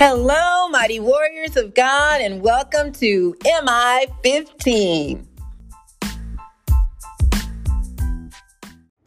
Hello, mighty warriors of God, and welcome to MI 15.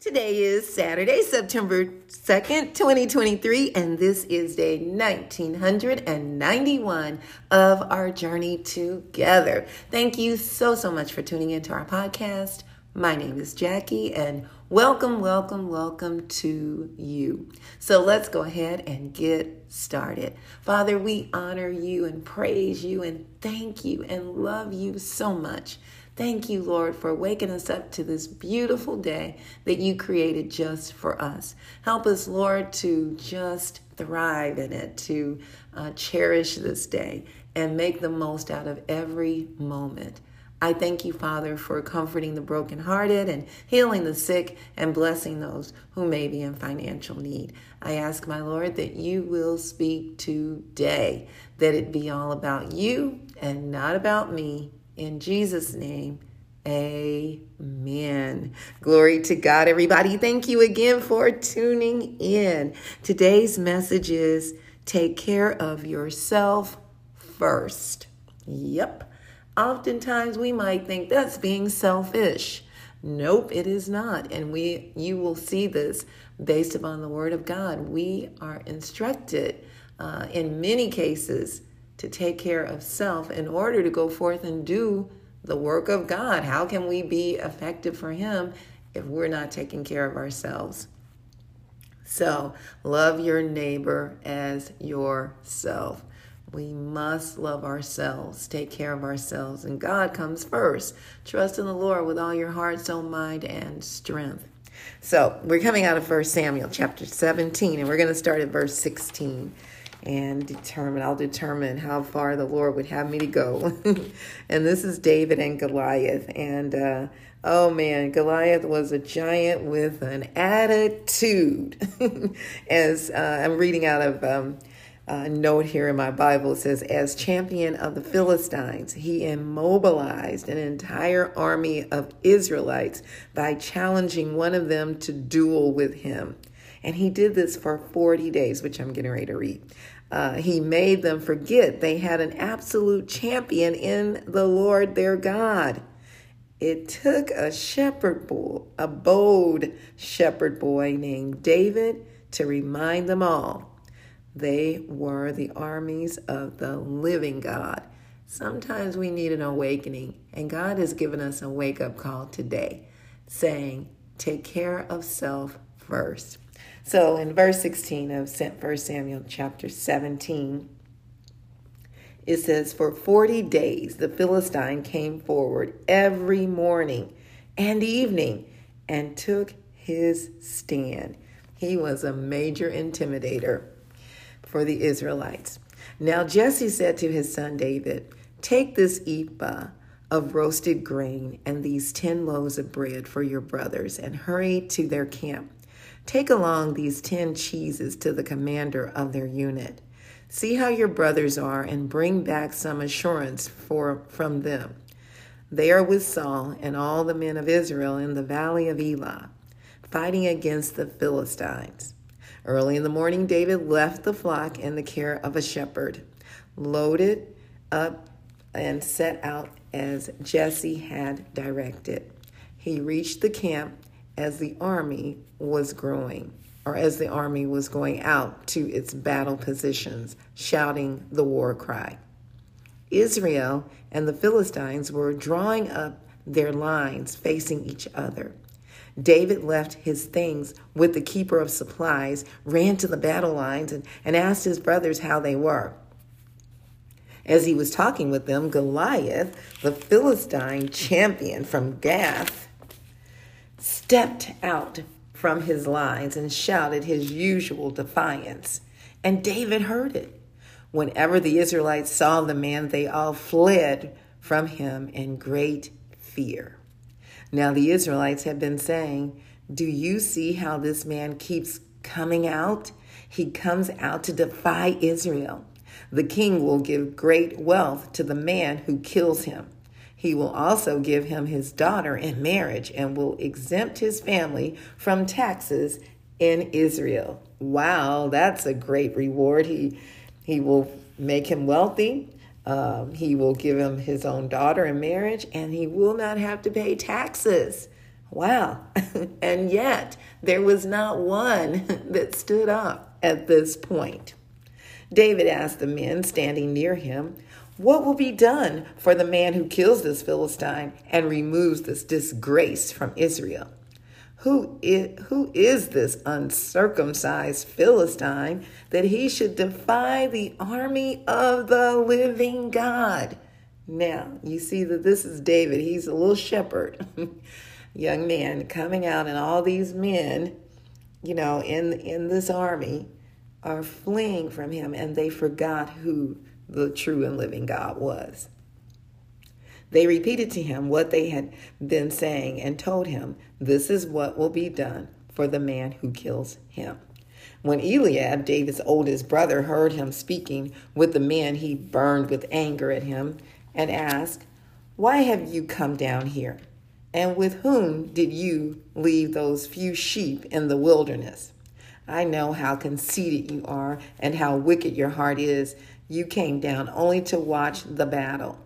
Today is Saturday, September 2nd, 2023, and this is day 1991 of our journey together. Thank you so, so much for tuning into our podcast. My name is Jackie, and welcome, welcome, welcome to you. So let's go ahead and get started. Father, we honor you and praise you and thank you and love you so much. Thank you, Lord, for waking us up to this beautiful day that you created just for us. Help us, Lord, to just thrive in it, to uh, cherish this day and make the most out of every moment. I thank you, Father, for comforting the brokenhearted and healing the sick and blessing those who may be in financial need. I ask, my Lord, that you will speak today, that it be all about you and not about me. In Jesus' name, Amen. Glory to God, everybody. Thank you again for tuning in. Today's message is take care of yourself first. Yep. Oftentimes we might think that's being selfish. Nope, it is not. And we you will see this based upon the word of God. We are instructed uh, in many cases to take care of self in order to go forth and do the work of God. How can we be effective for him if we're not taking care of ourselves? So, love your neighbor as yourself. We must love ourselves, take care of ourselves, and God comes first. Trust in the Lord with all your heart, soul, mind, and strength. So, we're coming out of 1 Samuel chapter 17, and we're going to start at verse 16 and determine I'll determine how far the Lord would have me to go. and this is David and Goliath and uh, oh man, Goliath was a giant with an attitude. As uh, I'm reading out of um, uh, note here in my Bible says, as champion of the Philistines, he immobilized an entire army of Israelites by challenging one of them to duel with him. And he did this for 40 days, which I'm getting ready to read. Uh, he made them forget they had an absolute champion in the Lord their God. It took a shepherd boy, a bold shepherd boy named David, to remind them all they were the armies of the living God. Sometimes we need an awakening, and God has given us a wake up call today saying, Take care of self first. So in verse 16 of 1 Samuel chapter 17, it says, For 40 days the Philistine came forward every morning and evening and took his stand. He was a major intimidator for the Israelites. Now Jesse said to his son David, Take this ephah of roasted grain and these ten loaves of bread for your brothers and hurry to their camp. Take along these ten cheeses to the commander of their unit. See how your brothers are and bring back some assurance for, from them. They are with Saul and all the men of Israel in the valley of Elah, fighting against the Philistines. Early in the morning, David left the flock in the care of a shepherd, loaded up, and set out as Jesse had directed. He reached the camp as the army was growing, or as the army was going out to its battle positions, shouting the war cry. Israel and the Philistines were drawing up their lines facing each other. David left his things with the keeper of supplies, ran to the battle lines, and, and asked his brothers how they were. As he was talking with them, Goliath, the Philistine champion from Gath, stepped out from his lines and shouted his usual defiance. And David heard it. Whenever the Israelites saw the man, they all fled from him in great fear. Now, the Israelites have been saying, Do you see how this man keeps coming out? He comes out to defy Israel. The king will give great wealth to the man who kills him. He will also give him his daughter in marriage and will exempt his family from taxes in Israel. Wow, that's a great reward. He He will make him wealthy. Um, he will give him his own daughter in marriage, and he will not have to pay taxes. Wow. and yet, there was not one that stood up at this point. David asked the men standing near him, What will be done for the man who kills this Philistine and removes this disgrace from Israel? Who is, who is this uncircumcised Philistine that he should defy the army of the living God? Now, you see that this is David. He's a little shepherd, young man coming out, and all these men, you know, in, in this army are fleeing from him, and they forgot who the true and living God was. They repeated to him what they had been saying and told him, This is what will be done for the man who kills him. When Eliab, David's oldest brother, heard him speaking with the men, he burned with anger at him and asked, Why have you come down here? And with whom did you leave those few sheep in the wilderness? I know how conceited you are and how wicked your heart is. You came down only to watch the battle.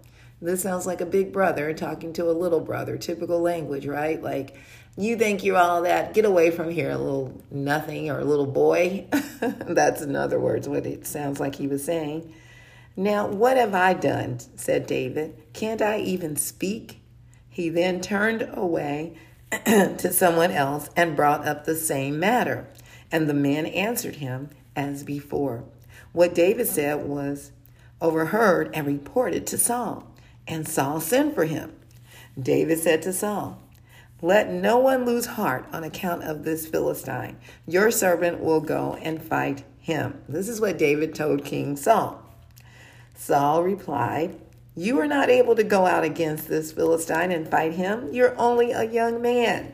This sounds like a big brother talking to a little brother, typical language, right? Like, you think you're all that, get away from here, little nothing or little boy. That's, in other words, what it sounds like he was saying. Now, what have I done? said David. Can't I even speak? He then turned away to someone else and brought up the same matter. And the men answered him as before. What David said was overheard and reported to Saul, and Saul sent for him. David said to Saul, Let no one lose heart on account of this Philistine. Your servant will go and fight him. This is what David told King Saul. Saul replied, You are not able to go out against this Philistine and fight him. You're only a young man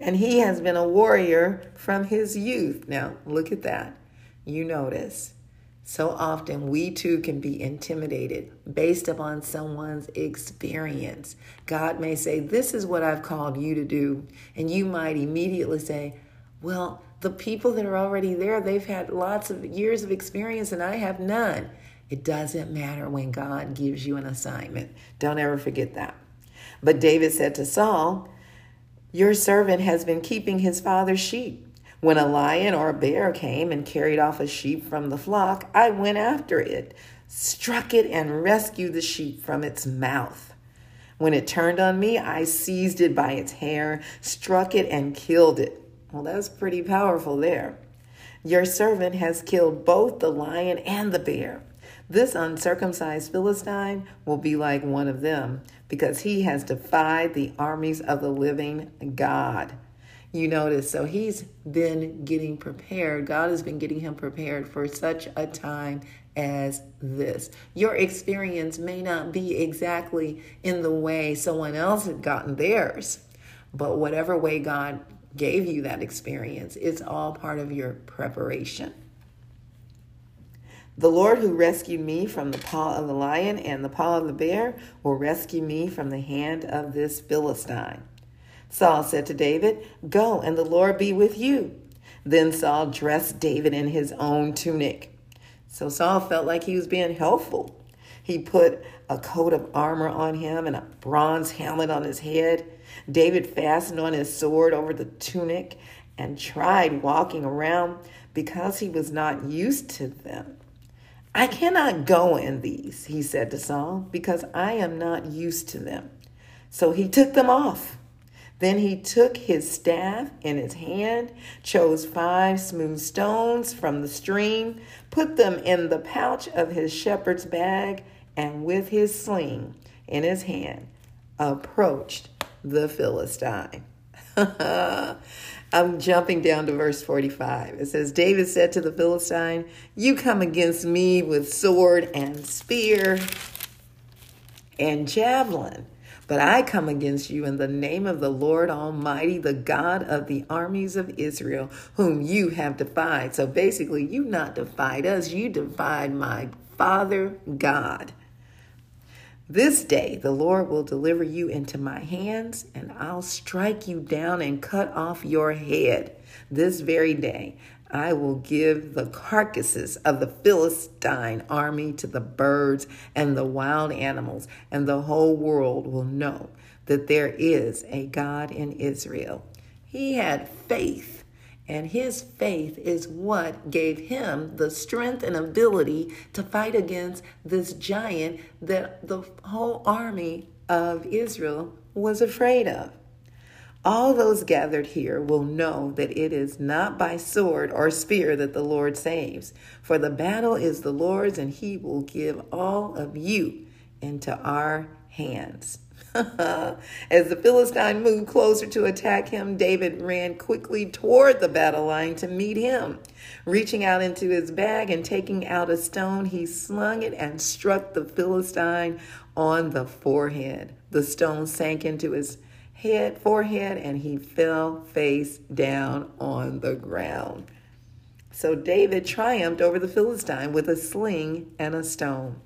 and he has been a warrior from his youth. Now, look at that. You notice. So often we too can be intimidated based upon someone's experience. God may say, This is what I've called you to do. And you might immediately say, Well, the people that are already there, they've had lots of years of experience and I have none. It doesn't matter when God gives you an assignment. Don't ever forget that. But David said to Saul, your servant has been keeping his father's sheep. When a lion or a bear came and carried off a sheep from the flock, I went after it, struck it, and rescued the sheep from its mouth. When it turned on me, I seized it by its hair, struck it, and killed it. Well, that's pretty powerful there. Your servant has killed both the lion and the bear. This uncircumcised Philistine will be like one of them because he has defied the armies of the living God. You notice, so he's been getting prepared. God has been getting him prepared for such a time as this. Your experience may not be exactly in the way someone else had gotten theirs, but whatever way God gave you that experience, it's all part of your preparation. The Lord who rescued me from the paw of the lion and the paw of the bear will rescue me from the hand of this Philistine. Saul said to David, Go, and the Lord be with you. Then Saul dressed David in his own tunic. So Saul felt like he was being helpful. He put a coat of armor on him and a bronze helmet on his head. David fastened on his sword over the tunic and tried walking around because he was not used to them. I cannot go in these, he said to Saul, because I am not used to them. So he took them off. Then he took his staff in his hand, chose five smooth stones from the stream, put them in the pouch of his shepherd's bag, and with his sling in his hand, approached the Philistine. I'm jumping down to verse 45. It says, David said to the Philistine, You come against me with sword and spear and javelin, but I come against you in the name of the Lord Almighty, the God of the armies of Israel, whom you have defied. So basically, you not defied us, you defied my Father God. This day the Lord will deliver you into my hands, and I'll strike you down and cut off your head. This very day I will give the carcasses of the Philistine army to the birds and the wild animals, and the whole world will know that there is a God in Israel. He had faith, and his faith is what gave him the strength and ability to fight against this giant that the whole army of Israel was afraid of. All those gathered here will know that it is not by sword or spear that the Lord saves, for the battle is the Lord's, and he will give all of you into our hands. As the Philistine moved closer to attack him, David ran quickly toward the battle line to meet him. Reaching out into his bag and taking out a stone, he slung it and struck the Philistine on the forehead. The stone sank into his head, forehead, and he fell face down on the ground. So David triumphed over the Philistine with a sling and a stone.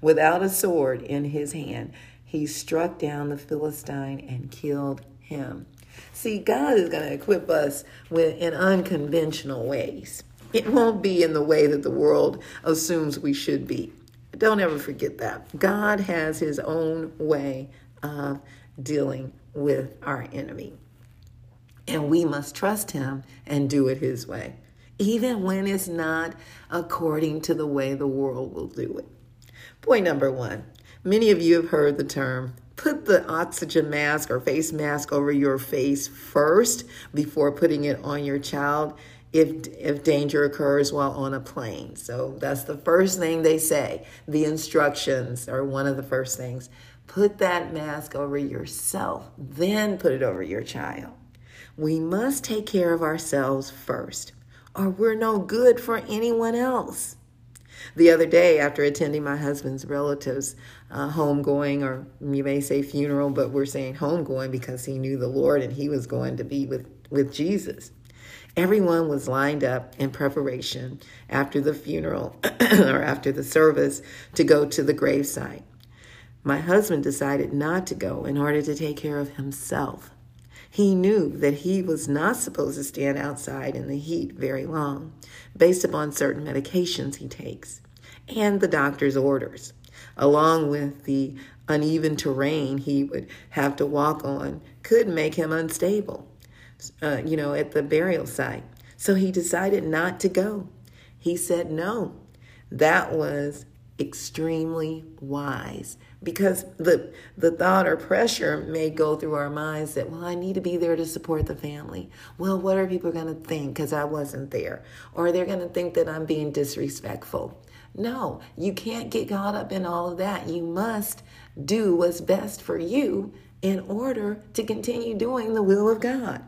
Without a sword in his hand, he struck down the Philistine and killed him. See, God is going to equip us with in unconventional ways. It won't be in the way that the world assumes we should be. Don't ever forget that. God has his own way of dealing with our enemy. And we must trust him and do it his way, even when it's not according to the way the world will do it. Point number one many of you have heard the term put the oxygen mask or face mask over your face first before putting it on your child if if danger occurs while on a plane. So that's the first thing they say. The instructions are one of the first things. Put that mask over yourself, then put it over your child. We must take care of ourselves first, or we're no good for anyone else. The other day, after attending my husband's relatives' uh, homegoing, or you may say funeral, but we're saying homegoing because he knew the Lord and he was going to be with, with Jesus. Everyone was lined up in preparation after the funeral or after the service to go to the gravesite. My husband decided not to go in order to take care of himself. He knew that he was not supposed to stand outside in the heat very long, based upon certain medications he takes and the doctor's orders, along with the uneven terrain he would have to walk on, could make him unstable, uh, you know, at the burial site. So he decided not to go. He said no. That was extremely wise because the the thought or pressure may go through our minds that well I need to be there to support the family. Well, what are people going to think cuz I wasn't there? Or they're going to think that I'm being disrespectful. No, you can't get caught up in all of that. You must do what's best for you in order to continue doing the will of God.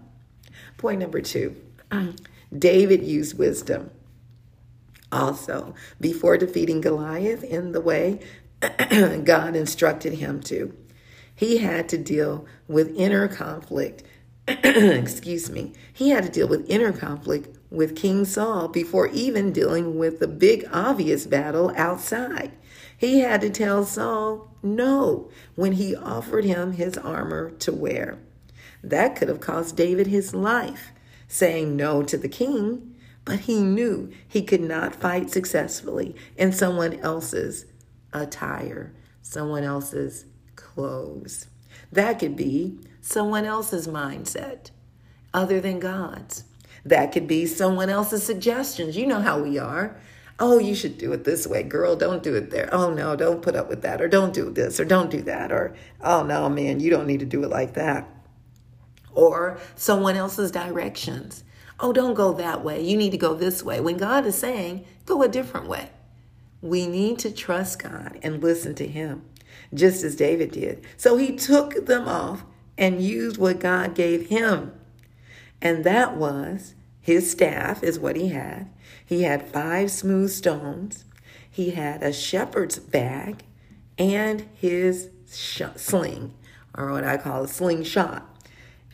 Point number 2. Mm. David used wisdom also before defeating Goliath in the way God instructed him to. He had to deal with inner conflict. Excuse me. He had to deal with inner conflict with King Saul before even dealing with the big obvious battle outside. He had to tell Saul no when he offered him his armor to wear. That could have cost David his life, saying no to the king but he knew he could not fight successfully in someone else's attire, someone else's clothes. That could be someone else's mindset other than God's. That could be someone else's suggestions. You know how we are. Oh, you should do it this way, girl. Don't do it there. Oh, no, don't put up with that. Or don't do this. Or don't do that. Or, oh, no, man, you don't need to do it like that. Or someone else's directions oh, don't go that way. You need to go this way. When God is saying, go a different way. We need to trust God and listen to Him, just as David did. So he took them off and used what God gave him. And that was his staff, is what he had. He had five smooth stones, he had a shepherd's bag, and his sh- sling, or what I call a slingshot.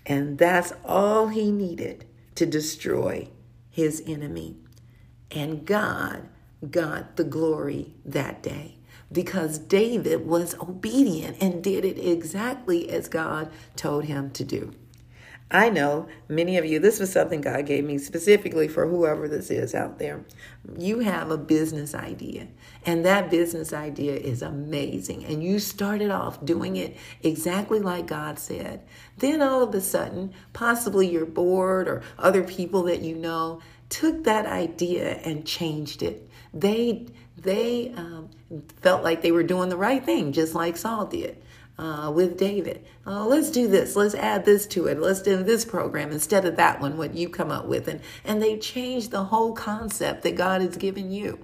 And that's all he needed to destroy his enemy. And God got the glory that day because David was obedient and did it exactly as God told him to do. I know many of you, this was something God gave me specifically for whoever this is out there. You have a business idea, and that business idea is amazing. And you started off doing it exactly like God said. Then all of a sudden, possibly you're bored, or other people that you know took that idea and changed it. They they um, felt like they were doing the right thing, just like Saul did uh, with David. Uh, let's do this. Let's add this to it. Let's do this program instead of that one, what you come up with. And, and they changed the whole concept that God has given you.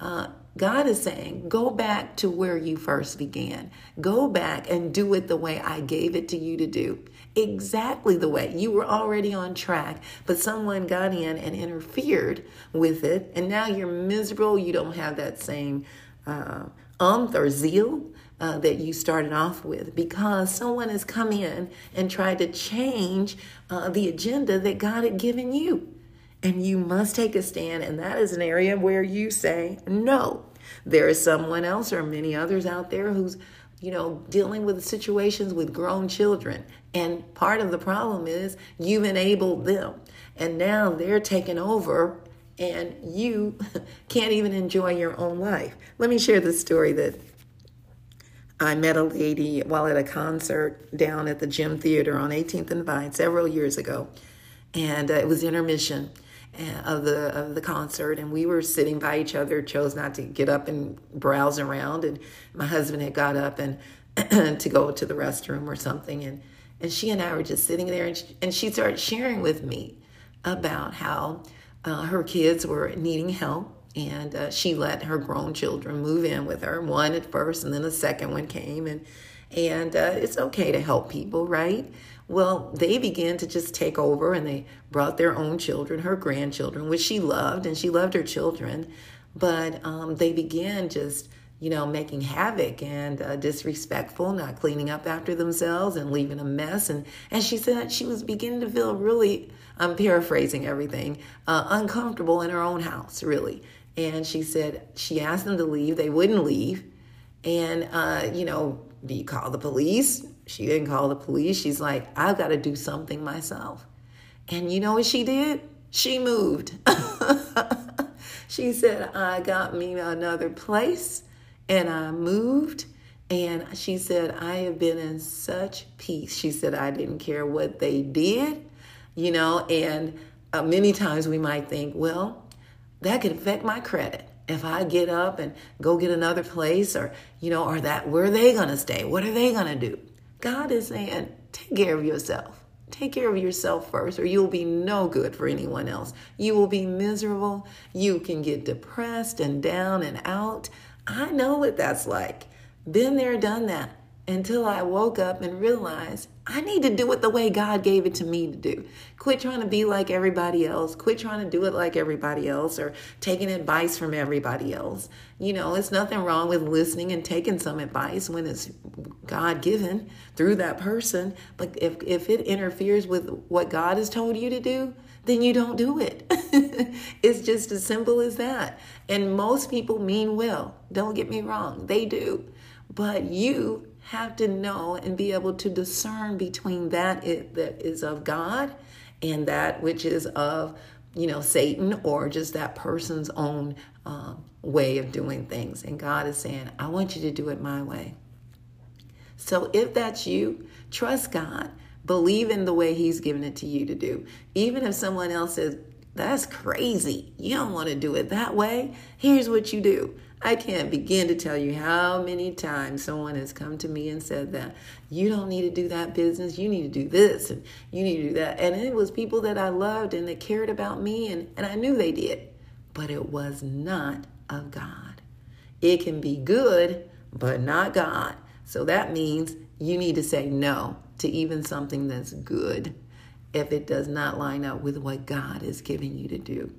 Uh, God is saying, go back to where you first began. Go back and do it the way I gave it to you to do. Exactly the way you were already on track, but someone got in and interfered with it, and now you're miserable. You don't have that same uh, umph or zeal uh, that you started off with because someone has come in and tried to change uh, the agenda that God had given you. And you must take a stand, and that is an area where you say no. There is someone else or many others out there who's, you know, dealing with situations with grown children. And part of the problem is you've enabled them. And now they're taking over and you can't even enjoy your own life. Let me share the story that I met a lady while at a concert down at the Gem Theater on 18th and Vine several years ago, and uh, it was intermission uh, of the of the concert, and we were sitting by each other. Chose not to get up and browse around, and my husband had got up and to go to the restroom or something, and and she and I were just sitting there, and she, and she started sharing with me about how uh, her kids were needing help and uh, she let her grown children move in with her one at first and then a second one came and and uh, it's okay to help people right? Well they began to just take over and they brought their own children her grandchildren which she loved and she loved her children but um, they began just you know making havoc and uh, disrespectful not cleaning up after themselves and leaving a mess and and she said she was beginning to feel really i'm paraphrasing everything uh, uncomfortable in her own house really and she said she asked them to leave. They wouldn't leave. And, uh, you know, do you call the police? She didn't call the police. She's like, I've got to do something myself. And you know what she did? She moved. she said, I got me another place and I moved. And she said, I have been in such peace. She said, I didn't care what they did, you know, and uh, many times we might think, well, that could affect my credit if I get up and go get another place or, you know, or that, where are they going to stay? What are they going to do? God is saying, take care of yourself. Take care of yourself first, or you'll be no good for anyone else. You will be miserable. You can get depressed and down and out. I know what that's like. Been there, done that until I woke up and realized I need to do it the way God gave it to me to do. Quit trying to be like everybody else. Quit trying to do it like everybody else or taking advice from everybody else. You know, it's nothing wrong with listening and taking some advice when it's God given through that person. But if, if it interferes with what God has told you to do, then you don't do it. it's just as simple as that. And most people mean well. Don't get me wrong, they do. But you have to know and be able to discern between that it, that is of God and that which is of you know Satan or just that person's own uh, way of doing things. And God is saying, I want you to do it my way. So if that's you, trust God. Believe in the way He's given it to you to do. Even if someone else says, that's crazy. You don't want to do it that way. Here's what you do. I can't begin to tell you how many times someone has come to me and said that you don't need to do that business, you need to do this, and you need to do that. And it was people that I loved and that cared about me, and, and I knew they did, but it was not of God. It can be good, but not God. So that means you need to say no to even something that's good if it does not line up with what God is giving you to do.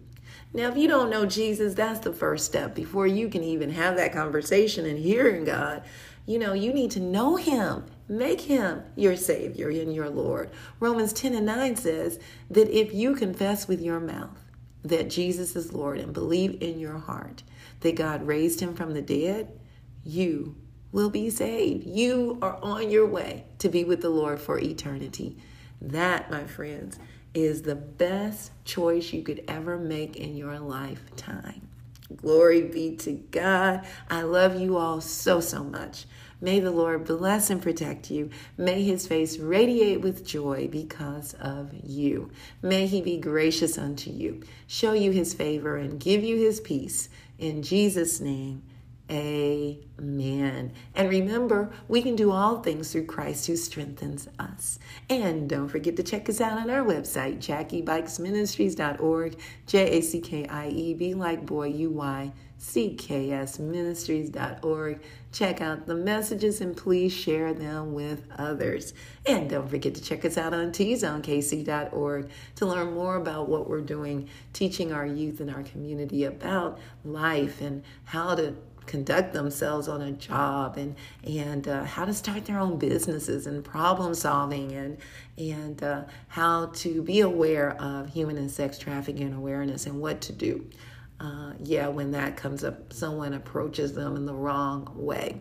Now, if you don't know Jesus, that's the first step before you can even have that conversation and hearing God. You know, you need to know Him, make Him your Savior and your Lord. Romans 10 and 9 says that if you confess with your mouth that Jesus is Lord and believe in your heart that God raised Him from the dead, you will be saved. You are on your way to be with the Lord for eternity. That, my friends, is the best choice you could ever make in your lifetime. Glory be to God. I love you all so, so much. May the Lord bless and protect you. May his face radiate with joy because of you. May he be gracious unto you, show you his favor, and give you his peace. In Jesus' name, Amen. And remember, we can do all things through Christ who strengthens us. And don't forget to check us out on our website, JackieBuycksMinistries.org, J A C K I E, B like boy, U Y C K S Ministries.org. Check out the messages and please share them with others. And don't forget to check us out on tzonekc.org to learn more about what we're doing, teaching our youth and our community about life and how to conduct themselves on a job and and uh, how to start their own businesses and problem solving and and uh, how to be aware of human and sex trafficking awareness and what to do. Uh, yeah, when that comes up, someone approaches them in the wrong way.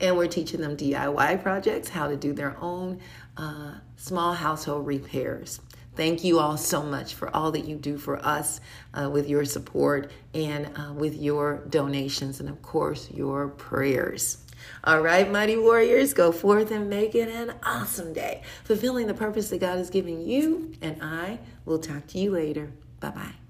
And we're teaching them DIY projects, how to do their own uh, small household repairs. Thank you all so much for all that you do for us uh, with your support and uh, with your donations, and of course, your prayers. All right, mighty warriors, go forth and make it an awesome day, fulfilling the purpose that God has given you. And I will talk to you later. Bye bye.